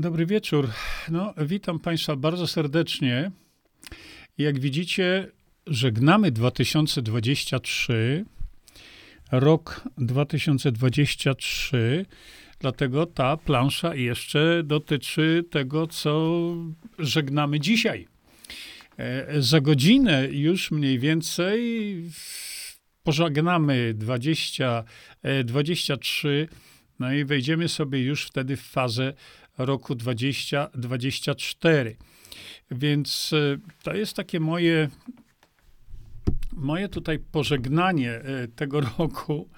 Dobry wieczór. No, witam Państwa bardzo serdecznie. Jak widzicie, żegnamy 2023, rok 2023, dlatego ta plansza jeszcze dotyczy tego, co żegnamy dzisiaj. E, za godzinę już mniej więcej pożegnamy 20, 23, e, no i wejdziemy sobie już wtedy w fazę roku 2024. Więc e, to jest takie moje, moje tutaj pożegnanie e, tego roku.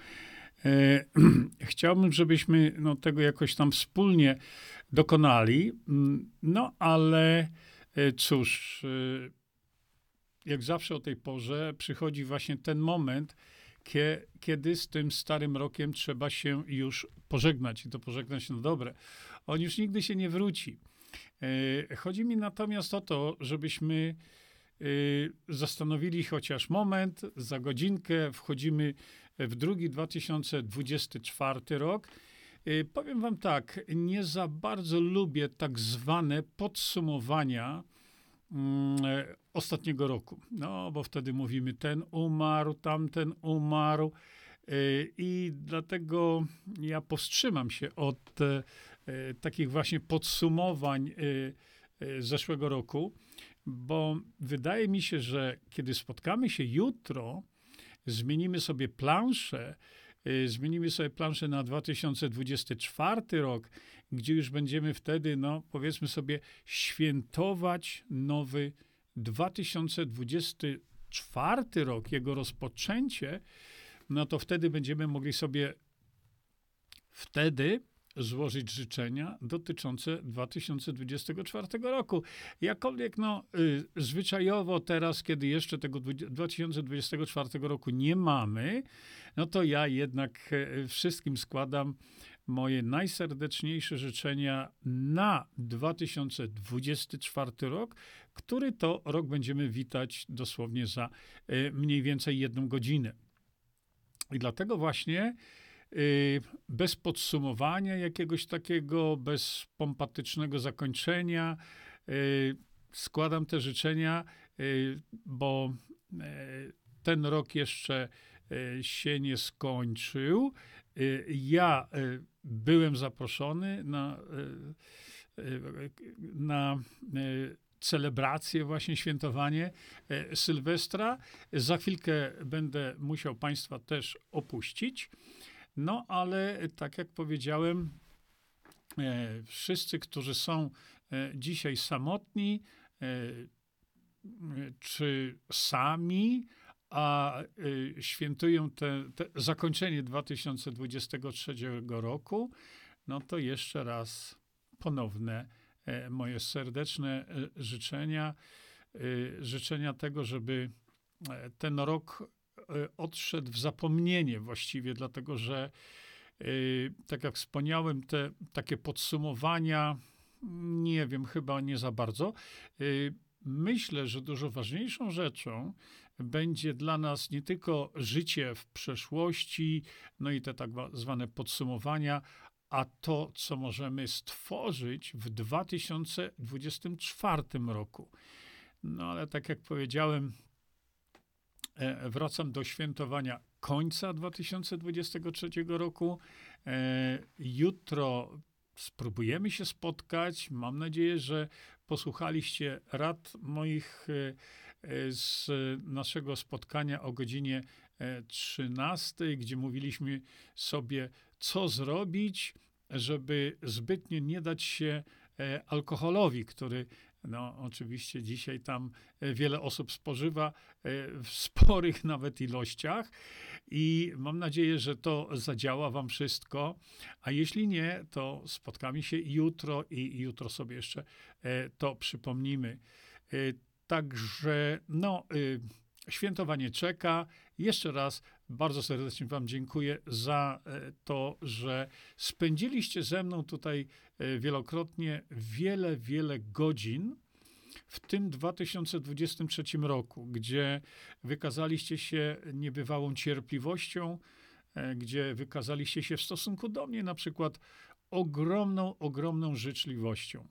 E, chciałbym, żebyśmy no, tego jakoś tam wspólnie dokonali. Mm, no ale cóż, jak zawsze o tej porze przychodzi właśnie ten moment, kiedy z tym starym rokiem trzeba się już pożegnać i to pożegnać na dobre. On już nigdy się nie wróci. E, chodzi mi natomiast o to, żebyśmy e, zastanowili chociaż moment, za godzinkę wchodzimy w drugi 2024 rok. E, powiem Wam tak, nie za bardzo lubię tak zwane podsumowania ostatniego roku. No, bo wtedy mówimy, ten umarł, tamten umarł. I dlatego ja powstrzymam się od E, takich właśnie podsumowań e, e, zeszłego roku, bo wydaje mi się, że kiedy spotkamy się jutro, zmienimy sobie planszę, zmienimy sobie planszę na 2024 rok, gdzie już będziemy wtedy, no powiedzmy sobie, świętować nowy 2024 rok, jego rozpoczęcie, no to wtedy będziemy mogli sobie wtedy złożyć życzenia dotyczące 2024 roku. Jakkolwiek, no, y, zwyczajowo teraz, kiedy jeszcze tego 2024 roku nie mamy, no to ja jednak y, wszystkim składam moje najserdeczniejsze życzenia na 2024 rok, który to rok będziemy witać dosłownie za y, mniej więcej jedną godzinę. I dlatego właśnie Y, bez podsumowania jakiegoś takiego, bez pompatycznego zakończenia. Składam te życzenia, bo ten rok jeszcze się nie skończył. Ja byłem zaproszony na, na celebrację, właśnie świętowanie Sylwestra. Za chwilkę będę musiał Państwa też opuścić. No ale tak jak powiedziałem, e, wszyscy, którzy są e, dzisiaj samotni, e, czy sami, a świętują te, te zakończenie 2023 roku, no to jeszcze raz ponowne moje serdeczne życzenia, życzenia tego, żeby ten rok E, odszedł w zapomnienie właściwie, dlatego że, e, tak jak wspomniałem, te takie podsumowania, nie wiem, chyba nie za bardzo. E, myślę, że dużo ważniejszą rzeczą będzie dla nas nie tylko życie w przeszłości, no i te tak zwane podsumowania, a to, co możemy stworzyć w 2024 roku. No ale tak jak powiedziałem, E, wracam do świętowania końca 2023 roku. E, jutro spróbujemy się spotkać. Mam nadzieję, że posłuchaliście rad moich e, z naszego spotkania o godzinie 13, gdzie mówiliśmy sobie, co zrobić, żeby zbytnio nie dać się alkoholowi, który no, oczywiście dzisiaj tam e, wiele osób spożywa e, w sporych nawet ilościach i mam nadzieję, że to zadziała wam wszystko. A jeśli nie, to spotkamy się jutro i jutro sobie jeszcze e, to przypomnimy. Także, no, świętowanie czeka. Jeszcze raz bardzo serdecznie Wam dziękuję za to, że spędziliście ze mną tutaj E, wielokrotnie wiele, wiele godzin w tym 2023 roku, gdzie wykazaliście się niebywałą cierpliwością, e, gdzie wykazaliście się w stosunku do mnie na przykład ogromną, ogromną życzliwością.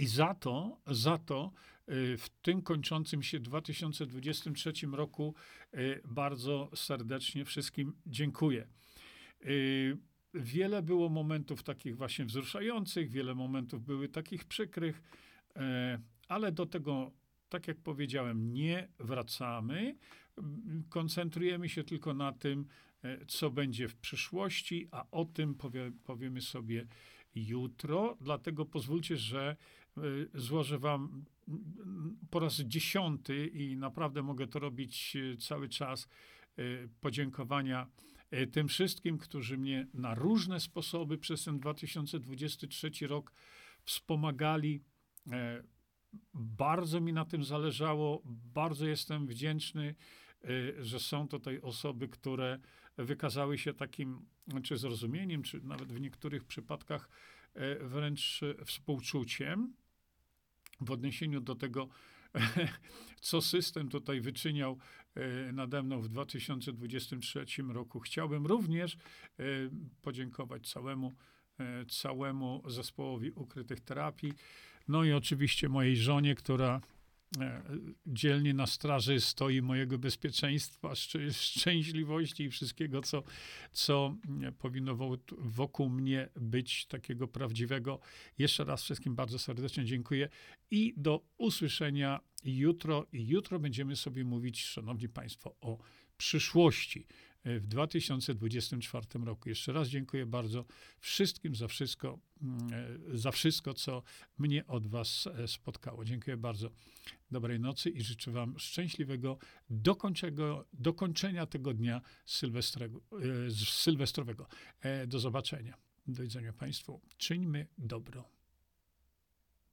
I za to, za to y, w tym kończącym się 2023 roku y, bardzo serdecznie wszystkim dziękuję. Y, wiele było momentów takich właśnie wzruszających, wiele momentów były takich przykrych, ale do tego tak jak powiedziałem, nie wracamy. Koncentrujemy się tylko na tym, co będzie w przyszłości, a o tym powie, powiemy sobie jutro. Dlatego pozwólcie, że e, złożę Wam po raz dziesiąty i naprawdę mogę to robić e, cały czas podziękowania tym wszystkim, którzy mnie na różne sposoby przez ten 2023 rok wspomagali bardzo mi na tym zależało, bardzo jestem wdzięczny, y, że są tutaj osoby, które wykazały się takim, czy zrozumieniem, czy nawet w niektórych przypadkach y, wręcz współczuciem w odniesieniu do tego, co system tutaj wyczyniał y, nade mną w 2023 roku. Chciałbym również podziękować całemu E, całemu zespołowi ukrytych terapii. No i oczywiście mojej żonie, która e, dzielnie na straży stoi mojego bezpieczeństwa, szczęśliwości i wszystkiego, co, co powinno wokół mnie być takiego prawdziwego. Jeszcze raz wszystkim bardzo serdecznie dziękuję i do usłyszenia jutro. I jutro będziemy sobie mówić, szanowni państwo, o przyszłości w 2024 roku. Jeszcze raz dziękuję bardzo wszystkim za wszystko, mm, za wszystko, co mnie od Was e, spotkało. Dziękuję bardzo. Dobrej nocy i życzę Wam szczęśliwego dokończenia tego dnia e, sylwestrowego. E, do zobaczenia. Do widzenia Państwu. Czyńmy dobro.